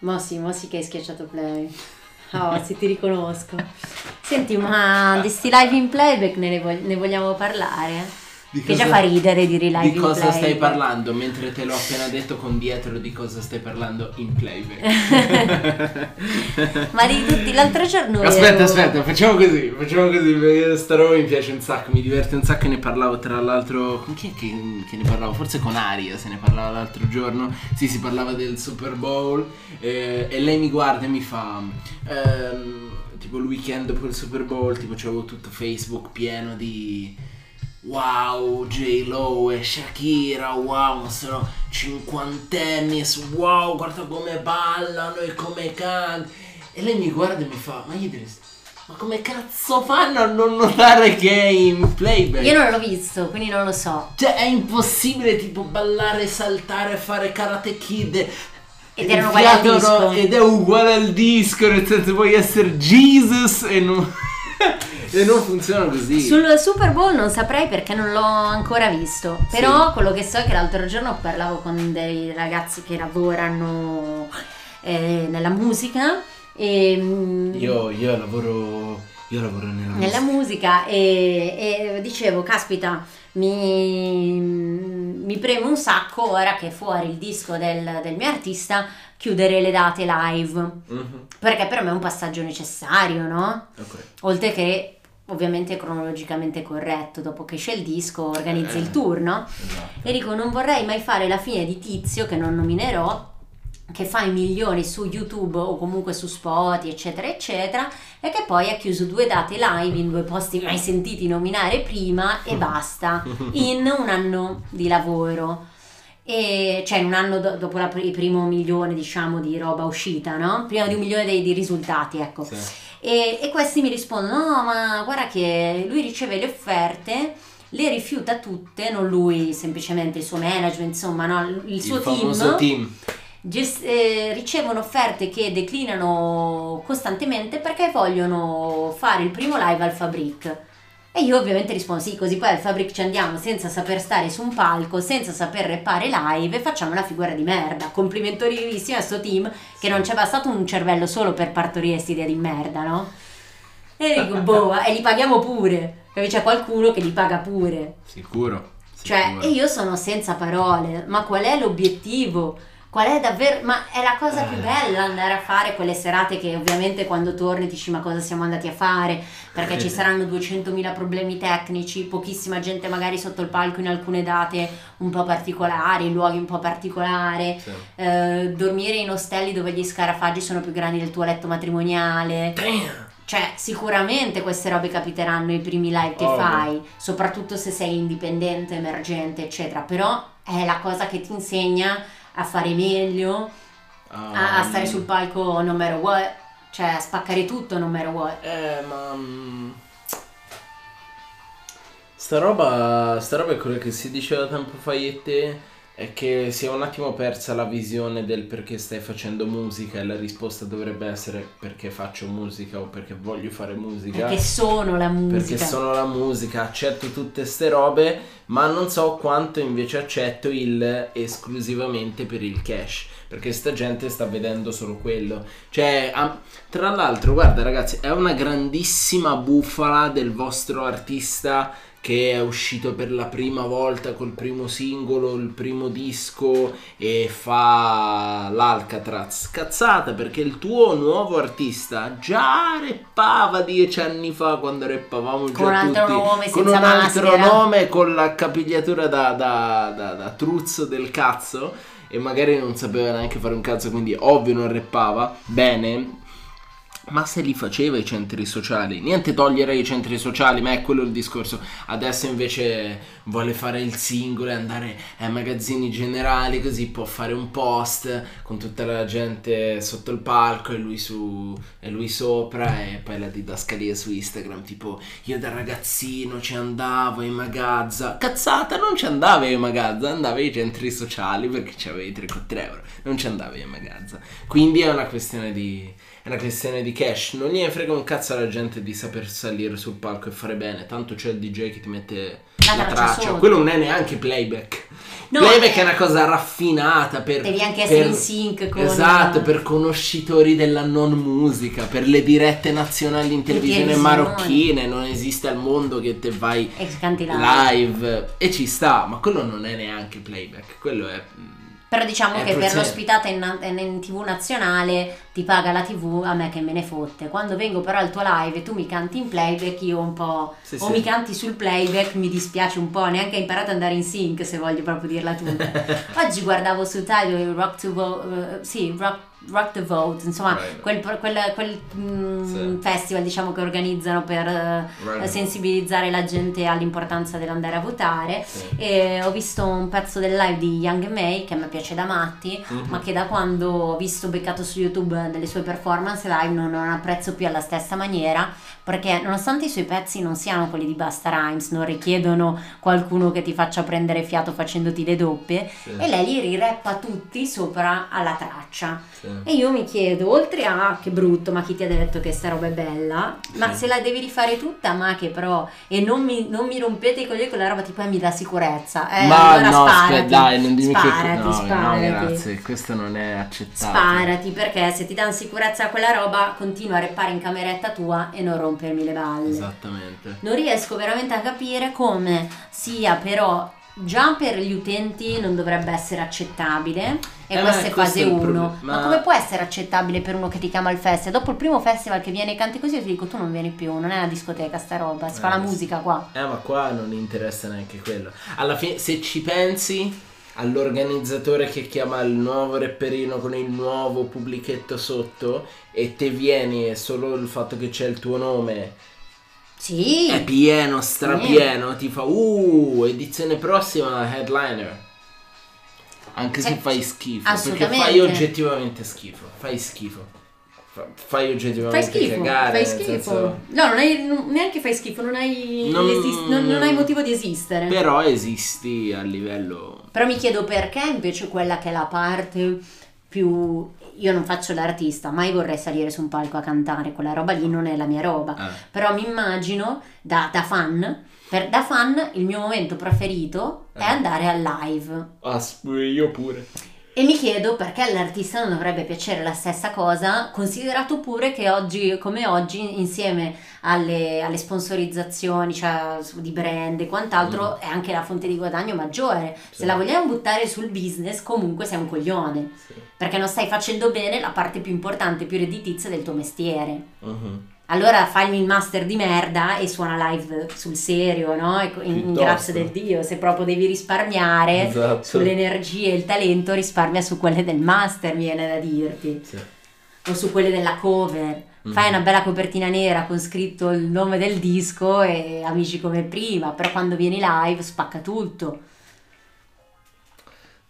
Ma sì, ma sì che hai schiacciato play. Oh, sì, ti riconosco. Senti, ma di sti live in playback ne, vog- ne vogliamo parlare? Di Che già fa ridere dire live Di cosa playback. stai parlando? Mentre te l'ho appena detto con dietro di cosa stai parlando in playback. Ma di tutti, l'altro giorno Aspetta, ero- aspetta, facciamo così, facciamo così perché sta roba mi piace un sacco, mi diverte un sacco e ne parlavo tra l'altro, con chi è che, che ne parlavo? Forse con Aria se ne parlava l'altro giorno, sì si parlava del Super Bowl eh, e lei mi guarda e mi fa, ehm, tipo il weekend dopo il Super Bowl, tipo c'avevo tutto Facebook pieno di... Wow, J-Lo e Shakira, wow, sono cinquantenni, wow, guarda come ballano e come cantano. E lei mi guarda e mi fa, ma Idris, ma come cazzo fanno a non notare che è in playback? Io non l'ho visto, quindi non lo so. Cioè è impossibile tipo ballare, saltare, fare karate kid. Ed erano uguali al disco. Ed è uguale al disco, nel senso puoi essere Jesus e non, e non funziona così. Sul Super Bowl non saprei perché non l'ho ancora visto. Però quello che so è che l'altro giorno parlavo con dei ragazzi che lavorano eh, nella musica. E, mm, Io, io lavoro. Io lavoro nella, nella musica e, e dicevo, caspita, mi, mi preme un sacco ora che è fuori il disco del, del mio artista chiudere le date live. Mhm, Perché per me è un passaggio necessario, no? ok. Oltre che ovviamente cronologicamente corretto, dopo che esce il disco organizzi Eh. il tour, no? Esatto. E dico, non vorrei mai fare la fine di Tizio, che non nominerò, che fa i milioni su YouTube o comunque su Spotify, eccetera, eccetera, e che poi ha chiuso due date live in due posti mai sentiti nominare prima e basta, in un anno di lavoro. E, cioè in un anno do- dopo la pr- il primo milione diciamo di roba uscita no? prima di un milione dei, di risultati ecco Sì. E, e questi mi rispondono: No, ma guarda che lui riceve le offerte, le rifiuta tutte, non lui, semplicemente il suo management, insomma, no, il, Il suo famoso team. team. gest- eh, ricevono offerte che declinano costantemente perché vogliono fare il primo live al Fabric. E io ovviamente rispondo sì, così poi al Fabric ci andiamo senza saper stare su un palco, senza saper reppare live e facciamo una figura di merda. Complimenti vivissimi a sto team che non c'è bastato un cervello solo per partorire questa idea di merda, no? E dico, boh, e li paghiamo pure. Perché c'è qualcuno che li paga pure. Sicuro. Cioè, sicuro. e io sono senza parole. Ma qual è l'obiettivo? Qual è davvero? Ma è la cosa più Eh. bella andare a fare quelle serate che ovviamente quando torni dici ma cosa siamo andati a fare? Perché ci saranno 200.000 problemi tecnici, pochissima gente magari sotto il palco in alcune date un po' particolari, in luoghi un po' particolari. Sì. eh, dormire in ostelli dove gli scarafaggi sono più grandi del tuo letto matrimoniale. Damn. Cioè, sicuramente queste robe capiteranno i primi live che Ovvio. fai, soprattutto se sei indipendente, emergente, eccetera. Però è la cosa che ti insegna a fare meglio, a, a stare Um, sul palco no matter what, cioè a spaccare tutto no matter what. Eh, ma. mm, Sta roba, sta roba è quello che si diceva tempo fa e te. È che si è un attimo persa la visione del perché stai facendo musica e la risposta dovrebbe essere perché faccio musica o perché voglio fare musica. Perché sono la musica. Perché sono la musica, accetto tutte ste robe, ma non so quanto invece accetto il esclusivamente per il cash. Perché sta gente sta vedendo solo quello. Cioè, tra l'altro, guarda ragazzi, è una grandissima bufala del vostro artista che è uscito per la prima volta col primo singolo, il primo disco e fa l'Alcatraz. Cazzata perché il tuo nuovo artista già reppava dieci anni fa quando reppavamo già Con un altro tutti, nome, con un altro maschera. nome, con la capigliatura da, da, da, da truzzo del cazzo e magari non sapeva neanche fare un cazzo, quindi ovvio non reppava bene. Ma se li faceva i centri sociali, niente togliere i centri sociali, ma è quello il discorso. Adesso invece vuole fare il singolo e andare ai magazzini generali, così può fare un post con tutta la gente sotto il palco e lui su e lui sopra e poi la didascalia su Instagram, tipo io da ragazzino ci andavo ai magazza. Cazzata, non ci andavi ai magazza, andavi ai centri sociali perché c'avevi 3 euro, non ci andavi ai magazza. Quindi è una questione di è una questione di cash. Non gliene frega un cazzo alla gente di saper salire sul palco e fare bene. Tanto c'è il DJ che ti mette La la, traccia sotto. Quello non è neanche playback. No, playback eh, è una cosa raffinata per... Devi anche essere per- in sync con Esatto, per conoscitori della non musica, per le dirette nazionali in televisione marocchine, non esiste al mondo che te vai E live. live e ci sta, ma quello non è neanche playback, quello è... Però diciamo Eh, che per l'ospitata in, in tv nazionale ti paga la tv, a me che me ne fotte. Quando vengo però al tuo live e tu mi canti in playback, io un po'... Sì, o sì. mi canti sul playback, mi dispiace un po', neanche hai imparato ad andare in sync se voglio proprio dirla tutta. Oggi guardavo su Tidal il Rock to Vote, sì, Rock, Rock the Vote, insomma, quel, quel- quel, mm, Sì. festival diciamo che organizzano per eh, Right. sensibilizzare la gente all'importanza dell'andare a votare. Sì. E ho visto un pezzo del live di Young May che a me piace da matti, Mhm. ma che da quando ho visto beccato su YouTube delle sue performance live non, non apprezzo più alla stessa maniera, perché nonostante i suoi pezzi non siano quelli di Basta Rhymes, non richiedono qualcuno che ti faccia prendere fiato facendoti le doppie, Sì. e lei li rirappa tutti sopra alla traccia. Sì. E io mi chiedo, oltre a che brutto, ma chi ti ha detto che sta roba è bella? Ma se la devi rifare tutta, ma che però, e non mi, non mi rompete i coglioni con la roba tipo eh, mi dà sicurezza. Eh, Ma allora no, sparati, aspetta, dai, non dimmi sparati, che... No, sparati. no, grazie, questo non è accettabile. Sparati perché se ti danno sicurezza quella roba continua a reppare in cameretta tua e non rompermi le balle. Esattamente. Non riesco veramente a capire come sia però già per gli utenti non dovrebbe essere accettabile e Eh, questa è fase è il 1 problema. ma... Ma- come può essere accettabile per uno che ti chiama al festival dopo il primo festival che viene e canti così io ti dico tu non vieni più non è una discoteca sta roba si fa Eh, la sì. musica qua Eh, ma qua non interessa neanche quello. Alla fine, se ci pensi all'organizzatore che chiama il nuovo rapperino con il nuovo pubblichetto sotto e te vieni e solo il fatto che c'è il tuo nome sì è pieno, strapieno, ti fa uh, edizione prossima headliner. Anche se Cioè, fai schifo, perché fai oggettivamente schifo, fai schifo. Fa- Fai fai oggettivamente schifo cagare, fai schifo senso- no non hai, non- neanche fai schifo non hai, Non- esist- non hai motivo di esistere Però esisti a livello Però mi chiedo perché invece quella che è la parte più... Io non faccio l'artista, mai vorrei salire su un palco a cantare, quella roba lì non è la mia roba. Eh. Però mi immagino da, da fan, per, da fan il mio momento preferito è Eh. andare al live. Ah, io pure. E mi chiedo perché all'artista non dovrebbe piacere la stessa cosa, considerato pure che oggi come oggi, insieme alle, alle sponsorizzazioni cioè, di brand e quant'altro, è anche la fonte di guadagno maggiore. Sì. Se la vogliamo buttare sul business, comunque sei un coglione, Sì. Perché non stai facendo bene la parte più importante, più redditizia del tuo mestiere. Mhm. Allora fai il master di merda e suona live sul serio, no? In, grazia del Dio, se proprio devi risparmiare Esatto. sulle energie e il talento, risparmia su quelle del master, viene da dirti, Sì. o su quelle della cover. Mhm. Fai una bella copertina nera con scritto il nome del disco e amici come prima, però quando vieni live spacca tutto.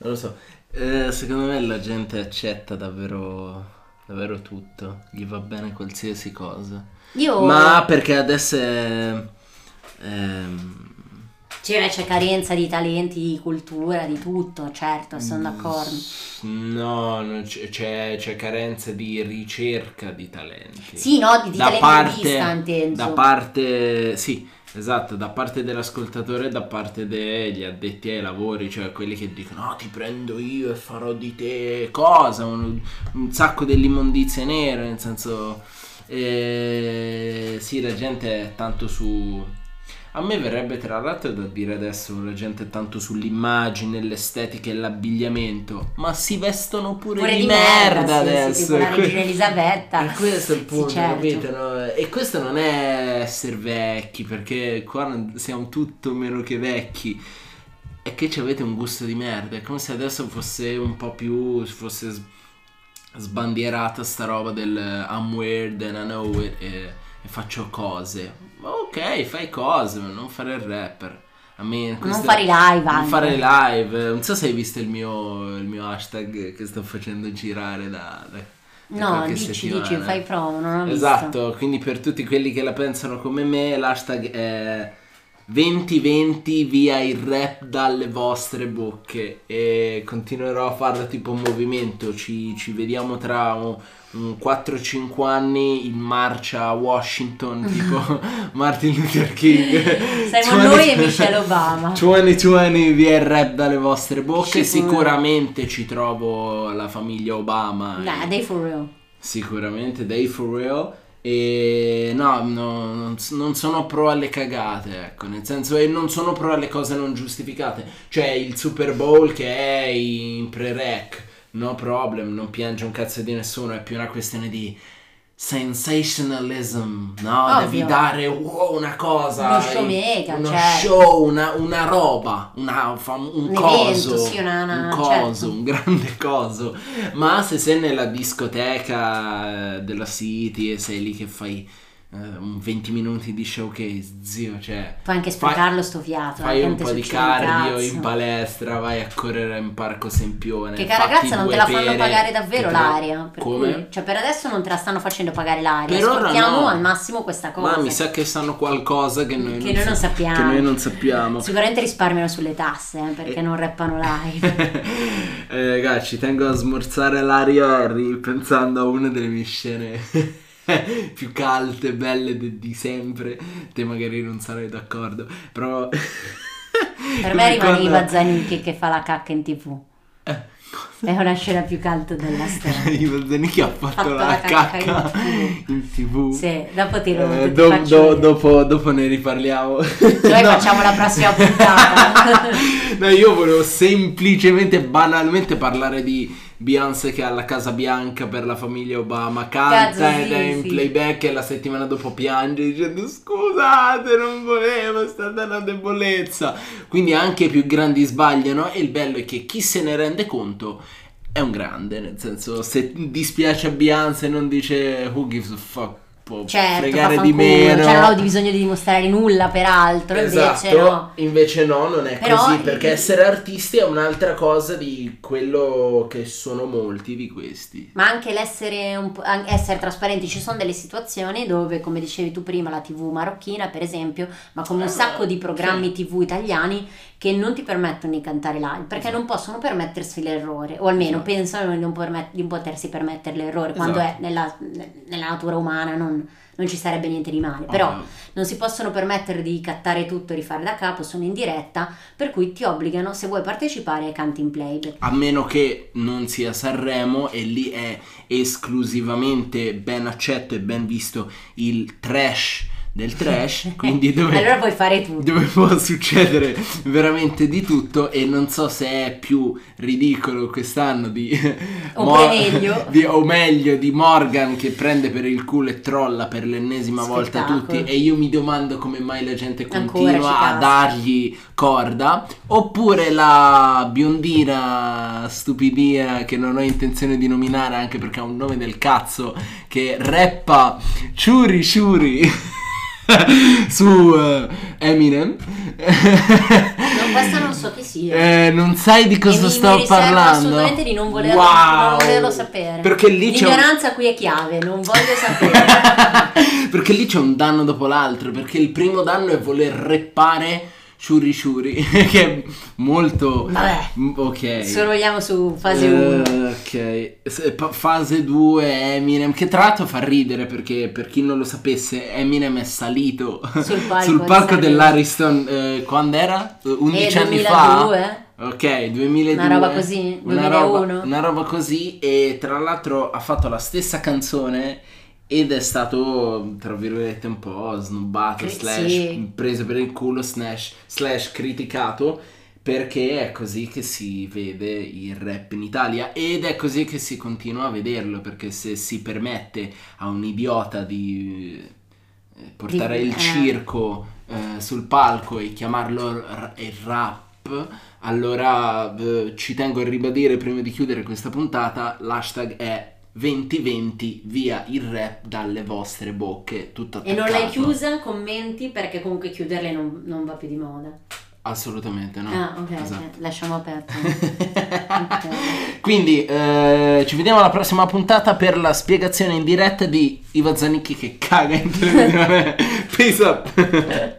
Non lo so. Eh, secondo me la gente accetta davvero davvero tutto. Gli va bene qualsiasi cosa. Io Ma perché adesso è ehm, c'è, c'è carenza di talenti, di cultura, di tutto, certo, sono d'accordo. No, c'è, c'è, carenza di ricerca di talenti. Sì, no, di, di da talenti parte, da parte, sì, esatto, da parte dell'ascoltatore e da parte degli addetti ai lavori, cioè quelli che dicono no ti prendo io e farò di te cosa, un, un sacco dell'immondizia nera, nel senso, eh, sì, la gente è tanto su... A me verrebbe tra l'altro da dire adesso la gente è tanto sull'immagine, l'estetica e l'abbigliamento, ma si vestono pure, Pure di, di merda, merda, sì, sì, adesso. tipo la e que- regina Elisabetta. E questo è il Sì, punto, certo. capite? no? E questo non è essere vecchi, perché qua siamo tutto meno che vecchi. È che ci avete un gusto di merda. È come se adesso fosse un po' più. fosse sbandierata sta roba del I'm weird and I know it e, e faccio cose. Ok, fai cose, ma non fare il rapper. A me Non fare i live Non anche. fare live. Non so se hai visto il mio, il mio hashtag che sto facendo girare da. da- No, dici, settimana. dici, fai promo, non ho visto. Esatto, quindi per tutti quelli che la pensano come me, l'hashtag è 2020 via il rap dalle vostre bocche e continuerò a farlo tipo un movimento. Ci, ci vediamo tra un, un 4-5 anni in marcia a Washington, tipo Martin Luther King. Saremo noi e Michelle Obama. 2020 via il rap dalle vostre bocche. Sicuro. Sicuramente ci trovo la famiglia Obama. Nah, e- dai for real. Sicuramente, Day for real. E no, no, non, sono pro alle cagate, ecco, nel senso, e non sono pro alle cose non giustificate. Cioè, il Super Bowl che è in pre-rec, no problem, non piange un cazzo di nessuno, è più una questione di sensationalism, no? Ovvio. Devi dare wow, una cosa, Uno show mega, uno certo. show, una, una roba, una, un, Un coso, evento, sì, una- un coso, certo. un grande coso. Ma se sei nella discoteca eh, della City e sei lì che fai un 20 minuti di showcase, zio, cioè Puoi anche sprecarlo sto fiato. fai eh, un po' di cardio cazzo. in palestra, vai a correre in Parco Sempione. Che cara grazia non te la fanno pagare davvero l'aria. Per Come? cui- cioè per adesso non te la stanno facendo pagare l'aria. Per ora Sfruttiamo no. al massimo questa cosa. Ma mi sa che sanno qualcosa che noi, Che noi non sa- sappiamo. Che noi non sappiamo. Sicuramente risparmiano sulle tasse eh, perché Eh. non rappano live. eh, ragazzi, tengo a smorzare l'aria pensando a una delle mie scene più calte, belle de- di sempre. Te magari non sarai d'accordo, però... Per me rimane Iva Zanicchi che fa la cacca in tv. Eh, È una scena più calda della storia. Ivo Zanicchi ha fatto, Fatto la, la cacca cacca in in tv. Sì, dopo ti, lo, Eh, do- do- dopo, dopo ne riparliamo. Noi No. facciamo la prossima puntata. No, io volevo semplicemente, banalmente parlare di Beyoncé che è alla Casa Bianca per la famiglia Obama, canta Cazzo, ed è in sì. playback e la settimana dopo piange dicendo scusate, non volevo, è stata una debolezza. Quindi anche i più grandi sbagliano e il bello è che chi se ne rende conto è un grande, nel senso se dispiace a Beyoncé non dice who gives a fuck, può Certo, fregare di meno. Cioè non ho bisogno di dimostrare nulla peraltro, Esatto, invece no. invece no, non è Però- così, perché essere artisti è un'altra cosa di quello che sono molti di questi. Ma anche l'essere un essere trasparenti, ci sono delle situazioni dove, come dicevi tu prima, la TV marocchina, per esempio, ma come un Eh, sacco di sì. programmi TV italiani che non ti permettono di cantare live, perché Esatto. non possono permettersi l'errore, o almeno Esatto. pensano di non, permet- di potersi permettere l'errore, quando Esatto. è nella, nella natura umana non, non ci sarebbe niente di male. Però Ovvio. non si possono permettere di cattare tutto e rifare da capo, sono in diretta, per cui ti obbligano, se vuoi partecipare, ai canti in playback. A meno che non sia Sanremo e lì è esclusivamente ben accetto e ben visto il trash del trash, quindi dove... allora puoi fare tutto. dove può succedere veramente di tutto e non so se è più ridicolo quest'anno di Oppure meglio. di- o meglio di Morgan che prende per il culo e trolla per l'ennesima volta Spettacolo. tutti e io mi domando come mai la gente continua a dargli corda oppure la biondina stupidina che non ho intenzione di nominare anche perché ha un nome del cazzo che rappa ciuri ciuri su eh, Eminem No, questa non so chi sia. Eh, non sai di cosa mi- sto mi parlando assolutamente di non volerlo, Wow. non volerlo sapere. perché lì c'è un... L'ignoranza qui è chiave, non voglio sapere. perché lì c'è un danno dopo l'altro perché il primo danno è voler reppare Shuri Shuri che è molto Vabbè. Ok Sorvoliamo su fase Eh, 1. ok Se- pa- fase 2 Eminem che tra l'altro fa ridere perché per chi non lo sapesse Eminem è salito Sul palco sul palco dell'Ariston eh, quando era? Eh, 11 E anni fa 2002? Ok, 2002. Una roba così, Una 2001. roba, una roba così e tra l'altro ha fatto la stessa canzone ed è stato, tra virgolette, un po' snobbato, Cri- slash sì. preso per il culo, slash, slash criticato perché è così che si vede il rap in Italia ed è così che si continua a vederlo perché se si permette a un idiota di eh, portare Di- il eh. circo eh, sul palco e chiamarlo r- il rap allora eh, ci tengo a ribadire prima di chiudere questa puntata l'hashtag è 2020 via il rap dalle vostre bocche tutto E non l'hai chiusa? Commenti perché comunque chiuderle non, non va più di moda. assolutamente no Ah, ok, Esatto. ok, lasciamo aperto. Ok. Quindi eh, ci vediamo alla prossima puntata per la spiegazione in diretta di Iva Zanicchi che caga in televisione. Peace up.